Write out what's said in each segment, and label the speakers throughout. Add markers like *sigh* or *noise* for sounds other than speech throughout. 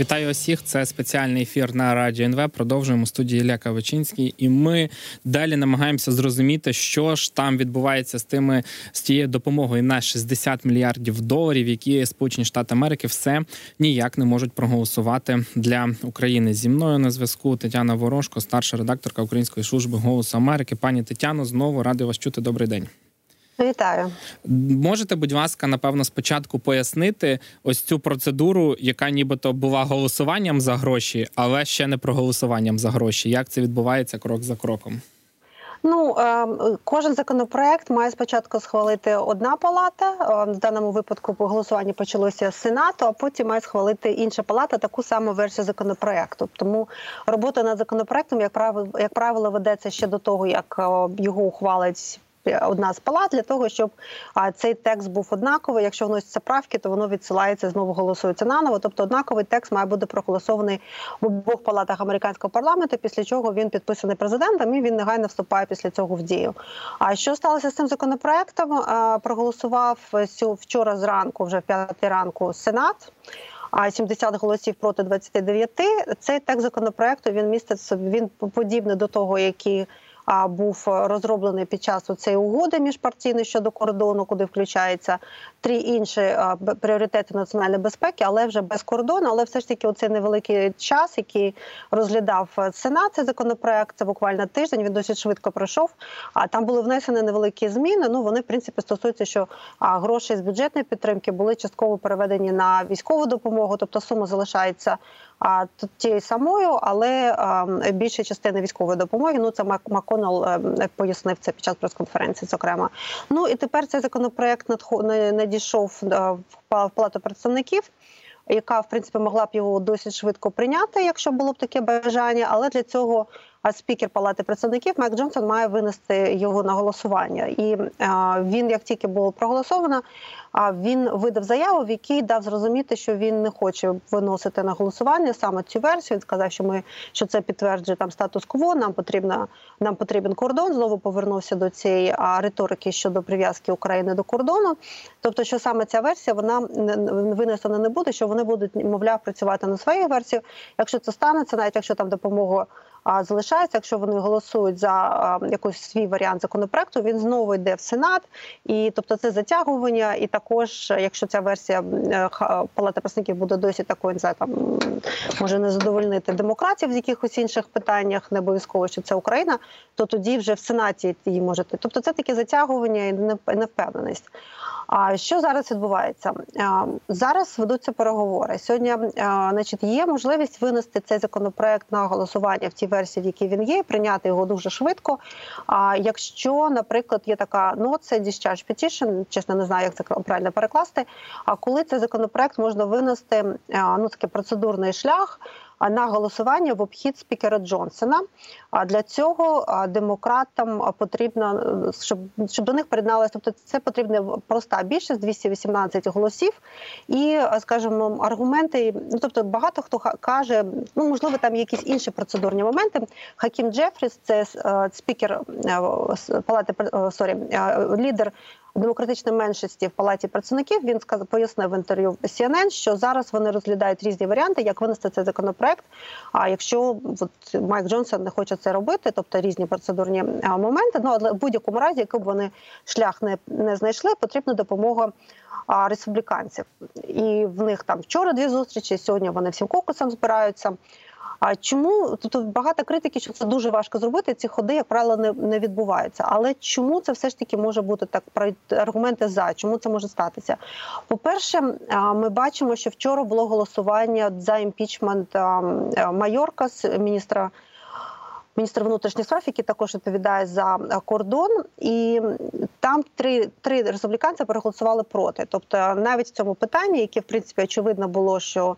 Speaker 1: Вітаю усіх. Це спеціальний ефір на радіо НВ. Продовжуємо студії Ілля Кавичинський. і ми далі намагаємося зрозуміти, що ж там відбувається з тими з тією допомогою на 60 мільярдів доларів, які Сполучені Штати Америки все ніяк не можуть проголосувати для України. Зі мною на зв'язку Тетяна Ворожко, старша редакторка Української служби голосу Америки. Пані Тетяно, знову радий вас чути. Добрий день.
Speaker 2: Вітаю,
Speaker 1: можете, будь ласка, напевно, спочатку пояснити ось цю процедуру, яка нібито була голосуванням за гроші, але ще не проголосуванням за гроші. Як це відбувається крок за кроком?
Speaker 2: Ну е, кожен законопроект має спочатку схвалити одна палата. Е, в даному випадку по голосуванні почалося з сенату, а потім має схвалити інша палата таку саму версію законопроекту. Тому робота над законопроектом, як правило, як правило, ведеться ще до того, як е, його ухвалить одна з палат для того, щоб цей текст був однаковий. Якщо вносяться правки, то воно відсилається знову голосується наново. Тобто однаковий текст має бути проголосований в обох палатах американського парламенту. Після чого він підписаний президентом і він негайно вступає після цього в дію. А що сталося з цим законопроектом? Проголосував вчора зранку, вже в п'ятій ранку, сенат. А 70 голосів проти 29. Цей текст законопроекту він містить. Він подібний до того, який був розроблений під час цієї угоди міжпартійної щодо кордону, куди включається три інші пріоритети національної безпеки, але вже без кордону. Але все ж таки, оцей невеликий час, який розглядав Сенат, цей законопроект, це буквально тиждень. Він досить швидко пройшов. А там були внесені невеликі зміни. Ну вони в принципі стосуються, що гроші з бюджетної підтримки були частково переведені на військову допомогу, тобто сума залишається а тією самою, але більша частина військової допомоги. Ну це Маконел е, пояснив це під час прес-конференції. Зокрема, ну і тепер цей законопроект надійшов е, в палату представників. Яка в принципі могла б його досить швидко прийняти, якщо було б таке бажання, але для цього а спікер Палати представників Майк Джонсон має винести його на голосування. І він, як тільки було проголосовано, він видав заяву, в якій дав зрозуміти, що він не хоче виносити на голосування саме цю версію. Він сказав, що ми що це підтверджує там статус-кво. Нам потрібна нам потрібен кордон. Знову повернувся до цієї риторики щодо прив'язки України до кордону. Тобто, що саме ця версія вона винесена не буде, що вони будуть мовляв працювати на своїй версії. Якщо це станеться, навіть якщо там допомога залишається. Якщо вони голосують за якийсь свій варіант законопроекту, він знову йде в сенат, і тобто це затягування. І також, якщо ця версія е, палати представників буде досі такою, не знаю, там може не задовольнити демократів в якихось інших питаннях, не обов'язково, що це Україна, то тоді вже в сенаті її можете. Тобто, це таке затягування і невпевненість. А що зараз відбувається? Зараз ведуться переговори. Сьогодні, значить, є можливість винести цей законопроект на голосування в тій версії, в якій він є, прийняти його дуже швидко. А якщо, наприклад, є така ну це discharge petition, чесно, не знаю, як це правильно перекласти. А коли цей законопроект можна винести, ну такий процедурний шлях на голосування в обхід спікера Джонсона. А для цього демократам потрібно, щоб щоб до них приєдналася, тобто це потрібна проста більшість 218 голосів, і скажімо, аргументи. Ну тобто, багато хто каже, ну можливо, там якісь інші процедурні моменти. Хакім Джефріс, це спікер палати sorry, лідер демократичної меншості в палаті представників він сказав, пояснив в інтерв'ю CNN, що зараз вони розглядають різні варіанти, як винести цей законопроект. А якщо от, Майк Джонсон не хоче це робити, тобто різні процедурні моменти, ну але в будь-якому разі, який б вони шлях не, не знайшли, потрібна допомога. Республіканців і в них там вчора дві зустрічі. Сьогодні вони всім кокусом збираються. А чому тут багато критики, що це дуже важко зробити? Ці ходи, як правило, не не відбуваються. Але чому це все ж таки може бути так? аргументи за чому це може статися? По перше, ми бачимо, що вчора було голосування за імпічмент Майоркас, міністра міністр внутрішніх справ, який також відповідає за е, кордон, і там три три республіканці проголосували проти. Тобто, навіть в цьому питанні, яке в принципі очевидно було, що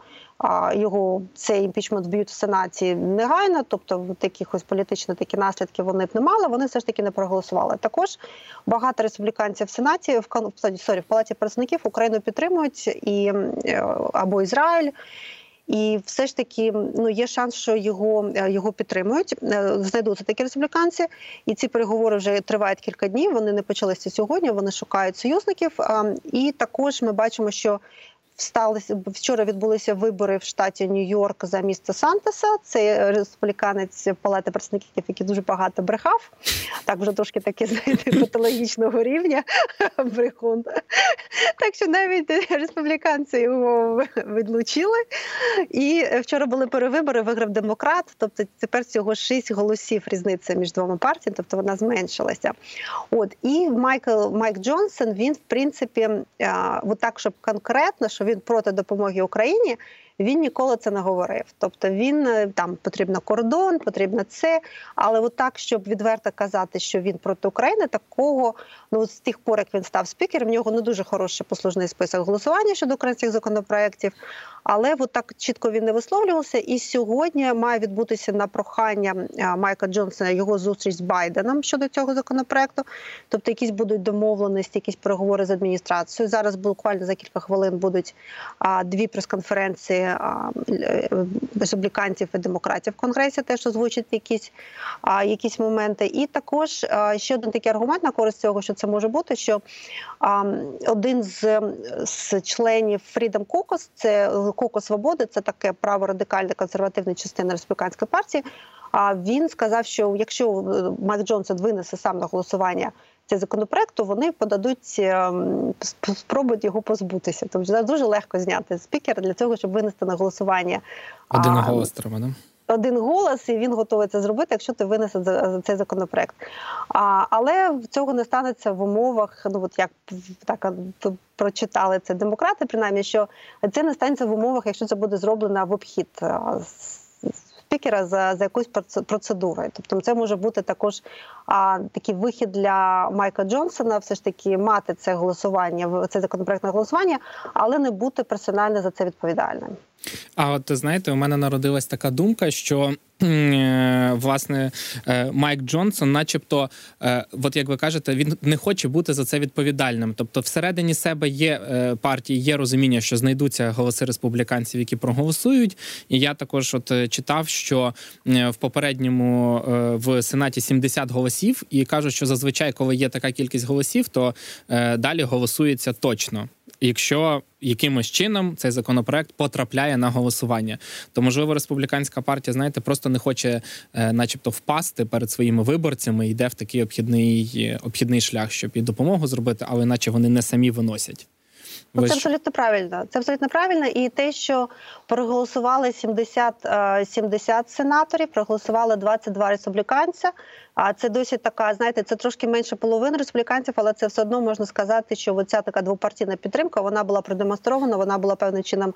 Speaker 2: його цей імпічмент вб'ють в сенаті негайно, тобто якихось політичних такі наслідки вони б не мали. Вони все ж таки не проголосували. Також багато республіканців в сенаті в sorry, в палаті представників Україну підтримують і е, або Ізраїль. І все ж таки ну є шанс, що його е, його підтримують. Е, знайдуться такі республіканці, і ці переговори вже тривають кілька днів. Вони не почалися сьогодні. Вони шукають союзників. І також ми бачимо, що сталися вчора. Відбулися вибори в штаті Нью-Йорк за місце Сантоса. Це республіканець палати представників, який дуже багато брехав. Так вже трошки таке знаєте, *laughs* патологічного рівня *laughs* брехун. Так що навіть республіканці його відлучили. І вчора були перевибори. Виграв демократ. Тобто тепер цього шість голосів різниця між двома партіями, тобто вона зменшилася. От і Майкл Майк Джонсон він в принципі, от так, щоб конкретно, що він проти допомоги Україні. Він ніколи це не говорив. Тобто він е, там потрібно кордон, потрібно це. Але от так, щоб відверто казати, що він проти України, такого ну з тих пор, як він став спікером, в нього не дуже хороший послужний список голосування щодо українських законопроєктів. Але от так чітко він не висловлювався. І сьогодні має відбутися на прохання Майка Джонсона його зустріч з Байденом щодо цього законопроекту. Тобто, якісь будуть домовленості, якісь переговори з адміністрацією. Зараз буквально за кілька хвилин будуть дві прес-конференції республіканців і демократів в конгресі. Теж озвучить якісь якісь моменти. І також ще один такий аргумент на користь цього, що це може бути, що один з, з членів Freedom Caucus, це Коко Свободи, це таке праворадикальне консервативна частина республіканської партії. А він сказав, що якщо е, Майк Джонсон винесе сам на голосування цей законопроект, то вони подадуть ем, спробують його позбутися. Тобто дуже легко зняти спікера для цього, щоб винести на голосування.
Speaker 1: Один голос треба, да?
Speaker 2: Один голос, і він готовий це зробити, якщо ти винесе цей законопроект. А, Але цього не станеться в умовах. Ну от як так прочитали це демократи, принаймні, що це не станеться в умовах, якщо це буде зроблено в обхід спікера за за якусь процедурою. Тобто, це може бути також а, такий вихід для Майка Джонсона, все ж таки мати це голосування, це законопроектне голосування, але не бути персонально за це відповідальним.
Speaker 1: А от знаєте, у мене народилась така думка, що е, власне е, Майк Джонсон, начебто, е, от як ви кажете, він не хоче бути за це відповідальним. Тобто, всередині себе є партії, є розуміння, що знайдуться голоси республіканців, які проголосують. І я також от читав, що в попередньому в сенаті 70 голосів, і кажуть, що зазвичай, коли є така кількість голосів, то далі голосується точно якщо якимось чином цей законопроект потрапляє на голосування, то можливо республіканська партія, знаєте, просто не хоче, е, начебто, впасти перед своїми виборцями, йде в такий обхідний обхідний шлях, щоб і допомогу зробити, але наче вони не самі виносять.
Speaker 2: Ну, це абсолютно правильно. Це абсолютно правильно. І те, що проголосували 70 70 е, сенаторів, проголосували 22 республіканця. А це досить така, знаєте, це трошки менше половини республіканців, але це все одно можна сказати, що оця така двопартійна підтримка вона була продемонстрована, вона була певним чином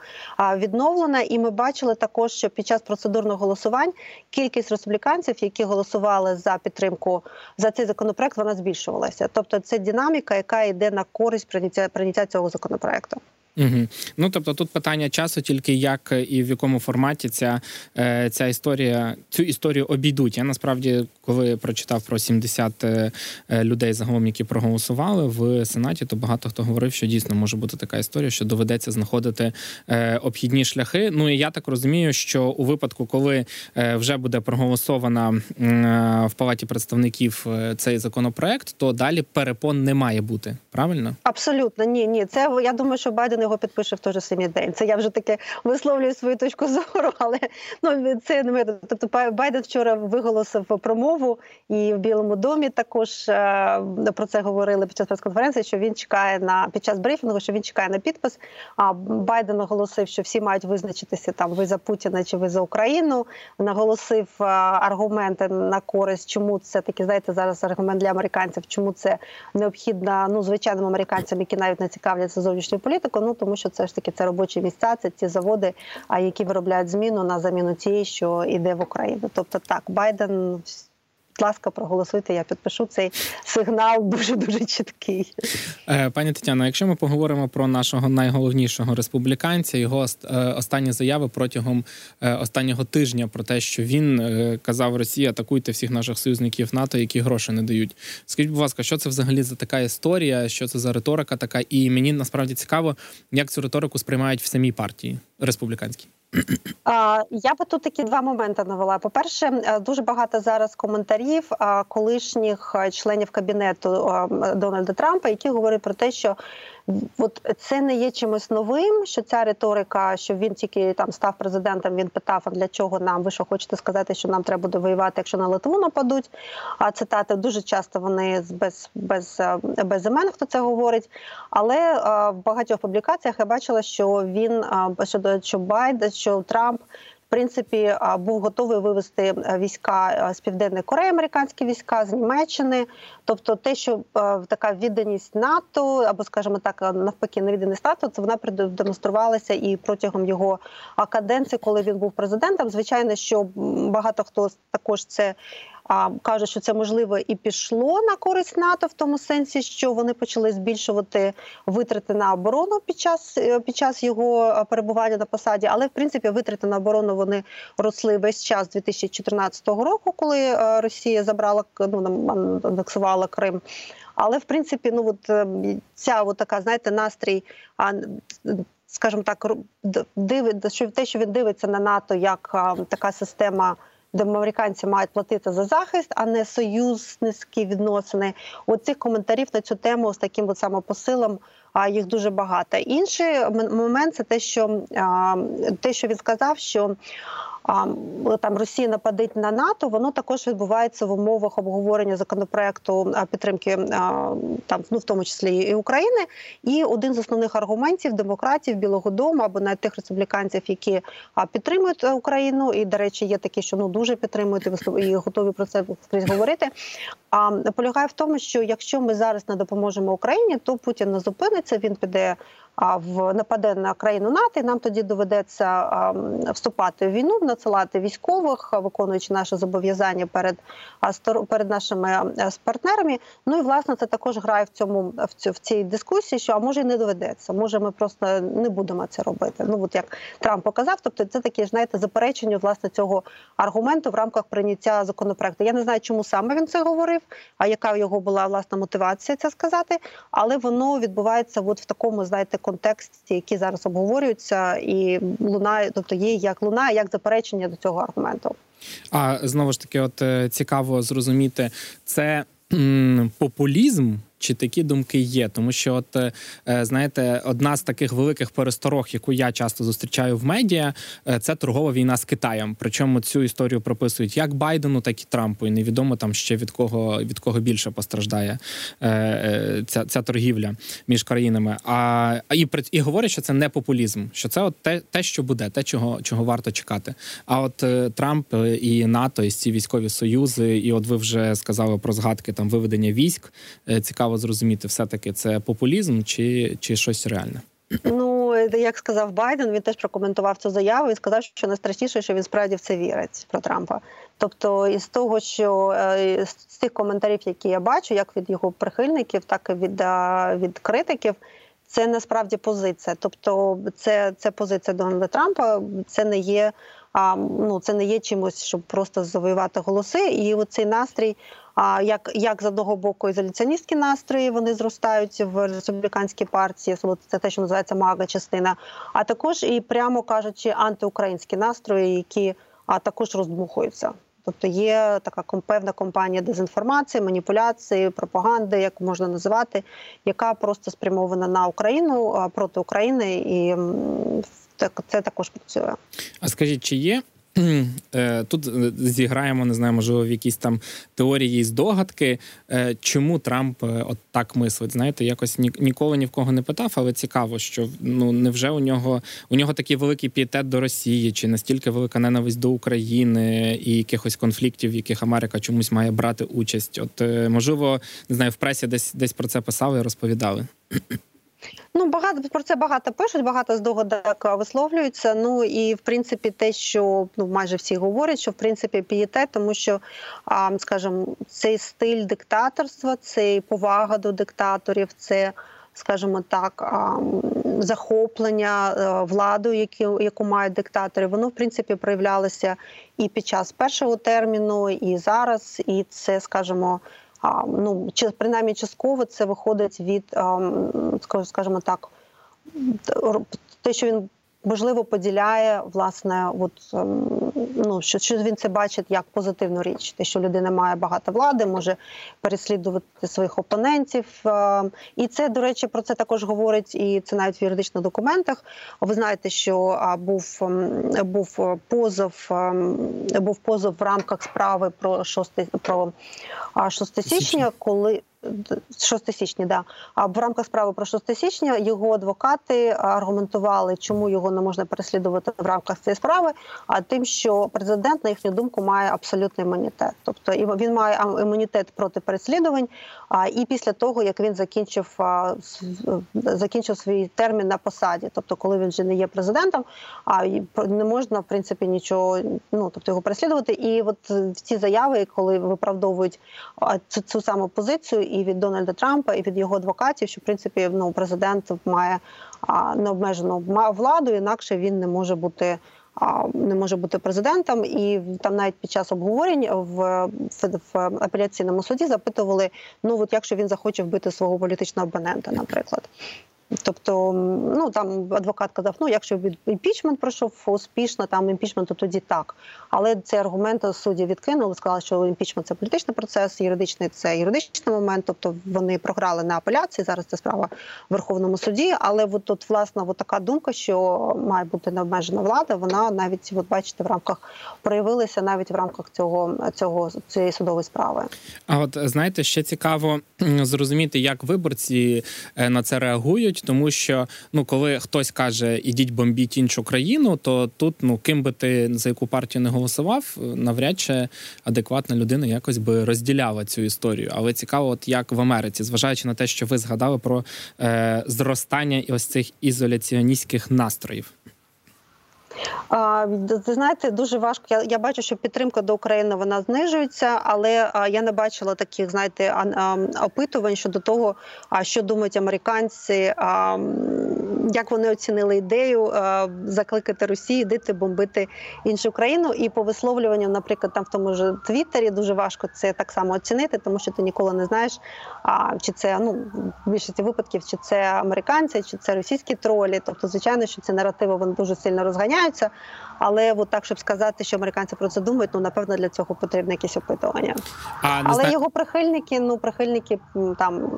Speaker 2: відновлена. І ми бачили також, що під час процедурного голосувань кількість республіканців, які голосували за підтримку за цей законопроект, вона збільшувалася. Тобто, це динаміка, яка йде на користь прийняття прийняття цього законопроекту.
Speaker 1: Угу. Ну тобто тут питання часу, тільки як і в якому форматі ця е, ця історія цю історію обійдуть. Я насправді, коли прочитав про 70 е, людей загалом, які проголосували в сенаті, то багато хто говорив, що дійсно може бути така історія, що доведеться знаходити е, обхідні шляхи. Ну і я так розумію, що у випадку, коли вже буде проголосована в палаті представників цей законопроект, то далі перепон не має бути. Правильно?
Speaker 2: Абсолютно ні, ні. Це я думаю, що Байден його підпише в той же самий день. Це я вже таке висловлюю свою точку зору, *laughs* але ну це не метод. Тобто Байден вчора виголосив промову, і в Білому домі також е, про це говорили під час прес-конференції, що він чекає на під час брифінгу, що він чекає на підпис. А Байден оголосив, що всі мають визначитися там ви за Путіна чи ви за Україну. Наголосив е, аргументи на користь, чому це таки знаєте зараз аргумент для американців, чому це необхідно ну звичайним американцям, які навіть не цікавляться зовнішньою політикою. Ну тому що це ж таки це робочі місця, це ті заводи, які виробляють зміну на заміну тієї, що йде в Україну. Тобто, так Байден будь ласка, проголосуйте. Я підпишу цей сигнал дуже дуже чіткий.
Speaker 1: Е, пані Тетяно, якщо ми поговоримо про нашого найголовнішого республіканця, його е, останні заяви протягом е, останнього тижня про те, що він казав Росії, атакуйте всіх наших союзників НАТО, які гроші не дають. Скажіть, будь ласка, що це взагалі за така історія? Що це за риторика така? І мені насправді цікаво, як цю риторику сприймають в самій партії республіканській.
Speaker 2: Я би тут такі два моменти навела. По перше, е, дуже багато зараз коментарів колишніх е, членів кабінету Дональда Трампа, які говорять про те, що от це не є чимось новим. Що ця риторика, що він тільки там став президентом, він питав, а для чого нам? Ви що хочете сказати, що нам треба буде воювати, якщо на Литву нападуть? А цитати дуже часто вони без без, без імен, хто це говорить. Але в багатьох публікаціях я бачила, що він що, що Байден, що Трамп в принципі був готовий вивести е, війська е, з південної Кореї, американські війська з Німеччини. Тобто, те, що е, така відданість НАТО, або скажімо так, навпаки, невідданість НАТО, це вона продемонструвалася і протягом його каденції, коли він був президентом. Звичайно, що багато хто також це а каже, що це можливо і пішло на користь НАТО в тому сенсі, що вони почали збільшувати витрати на оборону під час е, під час його е, перебування на посаді. Але в принципі витрати на оборону вони росли весь час 2014 року, коли е, Росія забрала ну, анексувала Крим. Але в принципі, ну от ця от така, знаєте, настрій. Скажімо так, дивить, що те, що він дивиться на НАТО як така система де американці мають платити за захист, а не союзницькі відносини. Оцих коментарів на цю тему з таким от самопосилом а їх дуже багато. Інший момент це те, що те, що він сказав, що там Росія нападить на НАТО, воно також відбувається в умовах обговорення законопроекту підтримки там, ну в тому числі і України. І один з основних аргументів демократів Білого Дому або навіть тих республіканців, які підтримують Україну, і до речі, є такі, що ну дуже підтримують і готові про це говорити. А полягає в тому, що якщо ми зараз не допоможемо Україні, то Путін не зупиниться. Він піде в нападе на країну НАТО, і нам тоді доведеться вступати в війну, надсилати військових, виконуючи наше зобов'язання перед перед нашими партнерами. Ну і власне це також грає в цьому в цій дискусії, що а може і не доведеться. Може, ми просто не будемо це робити. Ну от як Трамп показав, тобто це такі знаєте, заперечення власне цього аргументу в рамках прийняття законопроекту. Я не знаю, чому саме він це говорив, а яка його була власна мотивація це сказати, але воно відбувається от в такому, знаєте контексті, які зараз обговорюються, і лунає, тобто є як лунає, як заперечення до цього аргументу.
Speaker 1: А знову ж таки, от е, цікаво зрозуміти, це популізм чи такі думки є, тому що, от е, е, знаєте, одна з таких великих пересторог, яку я часто зустрічаю в медіа, е, це торгова війна з Китаєм. Причому цю історію прописують як Байдену, так і Трампу. І невідомо там ще від кого від кого більше постраждає ця ця торгівля між країнами. А і і говорять, що це не популізм, що це от те, те, що буде, те, чого чого варто чекати. А от Трамп і НАТО, і ці військові союзи, і от ви вже сказали про згадки там виведення військ. Цікаво зрозуміти, все таки це популізм чи, чи щось реальне.
Speaker 2: Ну як сказав Байден, він теж прокоментував цю заяву і сказав, що найстрашніше, що він справді в це вірить про Трампа. Тобто, із того, що е, з тих коментарів, які я бачу, як від його прихильників, так і від від критиків, це насправді позиція. Тобто, це це позиція Дональда Трампа. Це не є а ну це не є чимось, щоб просто завоювати голоси. І оцей настрій а як як з одного боку ізоляціоністські настрої вони зростають в республіканській партії, це те, що називається мага частина, а також і прямо кажучи, антиукраїнські настрої, які а також роздмухуються. Тобто є така певна компанія дезінформації, маніпуляції, пропаганди, як можна називати, яка просто спрямована на Україну проти України, і це також працює.
Speaker 1: А скажіть, чи є тут е, зіграємо, не знаю, можливо, в якісь там теорії здогадки, е, чому Трамп от так мислить. Знаєте, якось ніколи ні в кого не питав, але цікаво, що ну невже у нього у нього такий великий пієтет до Росії, чи настільки велика ненависть до України і якихось конфліктів, в яких Америка чомусь має брати участь? От можливо, не знаю, в пресі десь десь про це писали, розповідали.
Speaker 2: Ну, багато про це багато пишуть, багато здогадок висловлюються. Ну і в принципі, те, що ну майже всі говорять, що в принципі пієте, тому що, скажімо, цей стиль диктаторства, цей повага до диктаторів, це. Скажімо так, захоплення е, владою, яку мають диктатори, воно в принципі проявлялося і під час першого терміну, і зараз. І це, скажімо, ну чи принаймні частково це виходить від скажімо так, те, що він можливо поділяє власне, от ем, ну що, що він це бачить як позитивну річ, те, що людина має багато влади, може переслідувати своїх опонентів. Ем, і це до речі про це також говорить, і це навіть в юридичних документах. Ви знаєте, що був ем, був позов, був позов в рамках справи про 6, про 6 січня, коли 6 січня, да. А в рамках справи про 6 січня його адвокати аргументували, чому його не можна переслідувати в рамках цієї справи, а тим, що президент, на їхню думку, має абсолютний імунітет. Тобто він має імунітет проти переслідувань. І після того, як він закінчив закінчив свій термін на посаді, тобто, коли він вже не є президентом, а не можна в принципі нічого, ну тобто його переслідувати. І от ці заяви, коли виправдовують цю, цю саму позицію і від Дональда Трампа, і від його адвокатів, що в принципі ну президент має необмежену владу, інакше він не може бути. Не може бути президентом, і там навіть під час обговорень в, в апеляційному суді запитували: ну от якщо він захоче вбити свого політичного опонента, наприклад. Тобто, ну там адвокат казав, ну якщо імпічмент пройшов успішно, там імпічмент, то тоді так. Але цей аргумент судді відкинули, сказали, що імпічмент це політичний процес, юридичний це юридичний момент. Тобто вони програли на апеляції. Зараз це справа в Верховному суді. Але от тут власне от така думка, що має бути необмежена влада. Вона навіть, от бачите, в рамках проявилася навіть в рамках цього цього цієї судової справи.
Speaker 1: А от знаєте, ще цікаво зрозуміти, як виборці е, на це реагують бомблять, тому що ну, коли хтось каже ідіть бомбіть іншу країну, то тут ну ким би ти за яку партію не голосував, навряд чи адекватна людина якось би розділяла цю історію. Але цікаво, от як в Америці, зважаючи на те, що ви згадали про е, зростання і ось цих ізоляціоністських настроїв.
Speaker 2: Ви знаєте, дуже важко. Я я бачу, що підтримка до України вона знижується, але я не бачила таких, знаєте, опитувань щодо того, що думають американці, як вони оцінили ідею закликати Росію йдити бомбити іншу країну. І по висловлюванням, наприклад, там в тому ж Твіттері дуже важко це так само оцінити, тому що ти ніколи не знаєш, чи це ну в більшості випадків, чи це американці, чи це російські тролі. Тобто, звичайно, що ці наративи вони дуже сильно розганяються. Але от так, щоб сказати, що американці про це думають, ну напевно для цього потрібне якісь опитування. А, Але зна... його прихильники, ну прихильники там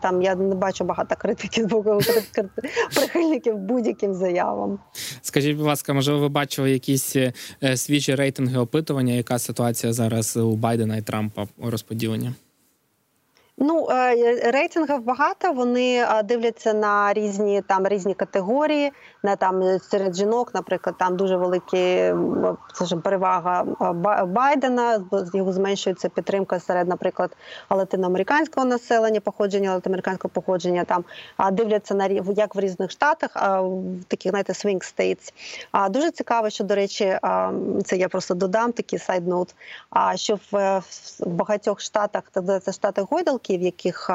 Speaker 2: там я не бачу багато критики з боку *laughs* *laughs* прихильників будь-яким заявам.
Speaker 1: Скажіть, будь ласка, можливо, ви бачили якісь е, свіжі рейтинги опитування? Яка ситуація зараз у Байдена і Трампа у розподіленні?
Speaker 2: Ну е, рейтингів багато. Вони е, дивляться на різні там різні категорії. На там серед жінок, наприклад, там дуже великі скажімо, перевага е, Байдена. його зменшується підтримка серед, наприклад, латиноамериканського населення, походження латиноамериканського походження. Там дивляться на як в різних штатах, в таких знаєте, swing states. А дуже цікаво, що до речі, це я просто додам такий сайдноут. А що в багатьох штатах, це штати Гойдалки, в яких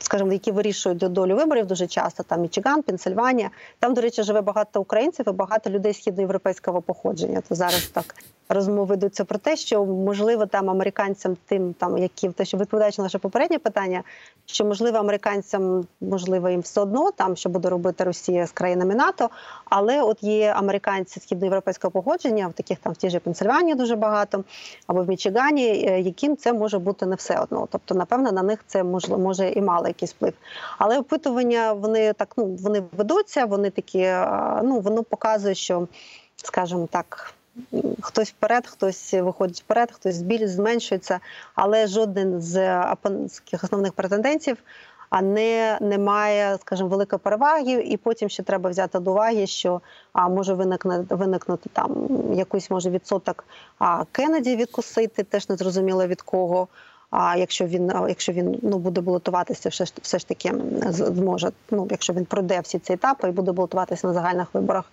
Speaker 2: скажімо, які вирішують долю виборів дуже часто. Там Мічиган, Пенсильванія. Там, до речі, живе багато українців і багато людей східноєвропейського походження. То зараз так розмови ведуться про те, що можливо там американцям, тим там, які те, що відповідаючи на наше попереднє питання, що можливо американцям, можливо, їм все одно там, що буде робити Росія з країнами НАТО, але от є американці східноєвропейського походження, в таких там в тій же Пенсильванії дуже багато, або в Мічигані, е, яким це може бути не все одно. Тобто, напевно, на них це можливо може і мало якийсь вплив. Але опитування вони так ну вони ведуться, вони такі, ну воно показує, що, скажімо так хтось вперед, хтось виходить вперед, хтось збіль зменшується, але жоден з основних претендентів а не, не має, скажімо, великої переваги, і потім ще треба взяти до уваги, що а може виникнути виникнути там якийсь може відсоток а Кеннеді відкусити, теж не зрозуміло від кого. А якщо він якщо він ну буде балотуватися, все ж все ж таки зможе. Ну якщо він пройде всі ці етапи і буде балотуватися на загальних виборах.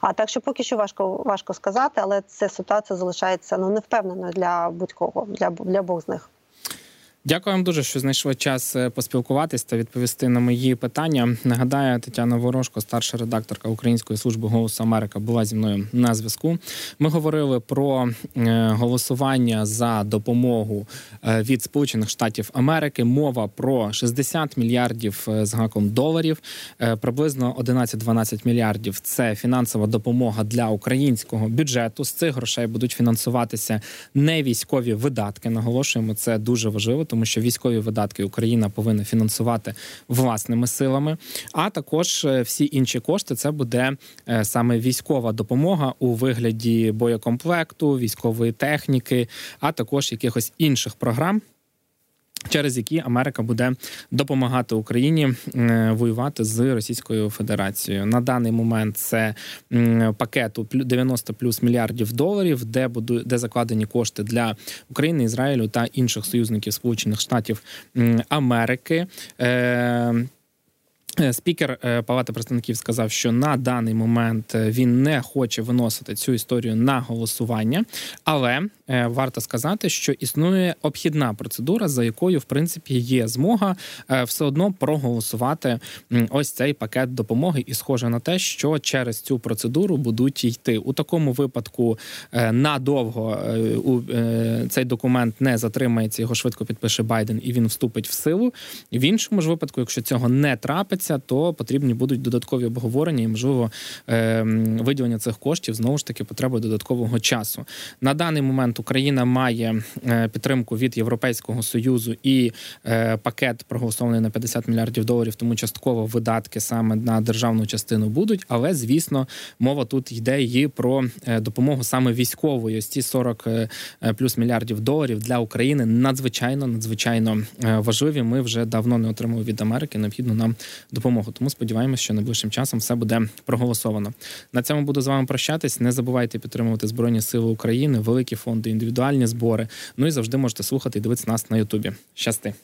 Speaker 2: А так що поки що важко важко сказати, але ця ситуація залишається ну невпевненою для будь-кого для для обох з них.
Speaker 1: Дякую вам дуже, що знайшли час е, поспілкуватись та відповісти на мої питання. Нагадаю, Тетяна Ворожко, старша редакторка Української служби голосу Америка, була зі мною на зв'язку. Ми говорили про е, голосування за допомогу е, від Сполучених Штатів Америки. Мова про 60 мільярдів з гаком доларів, приблизно 11-12 мільярдів. Це фінансова допомога для українського бюджету. З цих грошей будуть фінансуватися не військові видатки. Наголошуємо, це дуже важливо тому що військові видатки Україна повинна фінансувати власними силами. А також е, всі інші кошти це буде е, саме військова допомога у вигляді боєкомплекту, військової техніки, а також якихось інших програм через які Америка буде допомагати Україні е, воювати з Російською Федерацією. На даний момент це пакету 90 плюс мільярдів доларів, де буду, де закладені кошти для України, Ізраїлю та інших союзників Сполучених Штатів Америки. Е, спікер е, Палати представників сказав, що на даний момент е, він не хоче виносити цю історію на голосування, але варто сказати, що існує обхідна процедура, за якою в принципі є змога все одно проголосувати ось цей пакет допомоги, і схоже на те, що через цю процедуру будуть йти. У такому випадку надовго цей документ не затримається, його швидко підпише Байден, і він вступить в силу. В іншому ж випадку, якщо цього не трапиться відбудеться, то потрібні будуть додаткові обговорення і можливо ем, виділення цих коштів знову ж таки потребує додаткового часу. На даний момент Україна має е, підтримку від Європейського союзу і е, пакет проголосований на 50 мільярдів доларів. Тому частково видатки саме на державну частину будуть. Але звісно, мова тут йде і про е, допомогу саме військової. Ось ці 40 плюс мільярдів доларів для України надзвичайно надзвичайно важливі. Ми вже давно не отримали від Америки. Необхідно нам допомогу. Тому сподіваємося, що найближчим часом все буде проголосовано. На цьому буду з вами прощатись. Не забувайте підтримувати Збройні Сили України, великі фонди, індивідуальні збори. Ну і завжди можете слухати і дивитися нас на Ютубі. Щасти.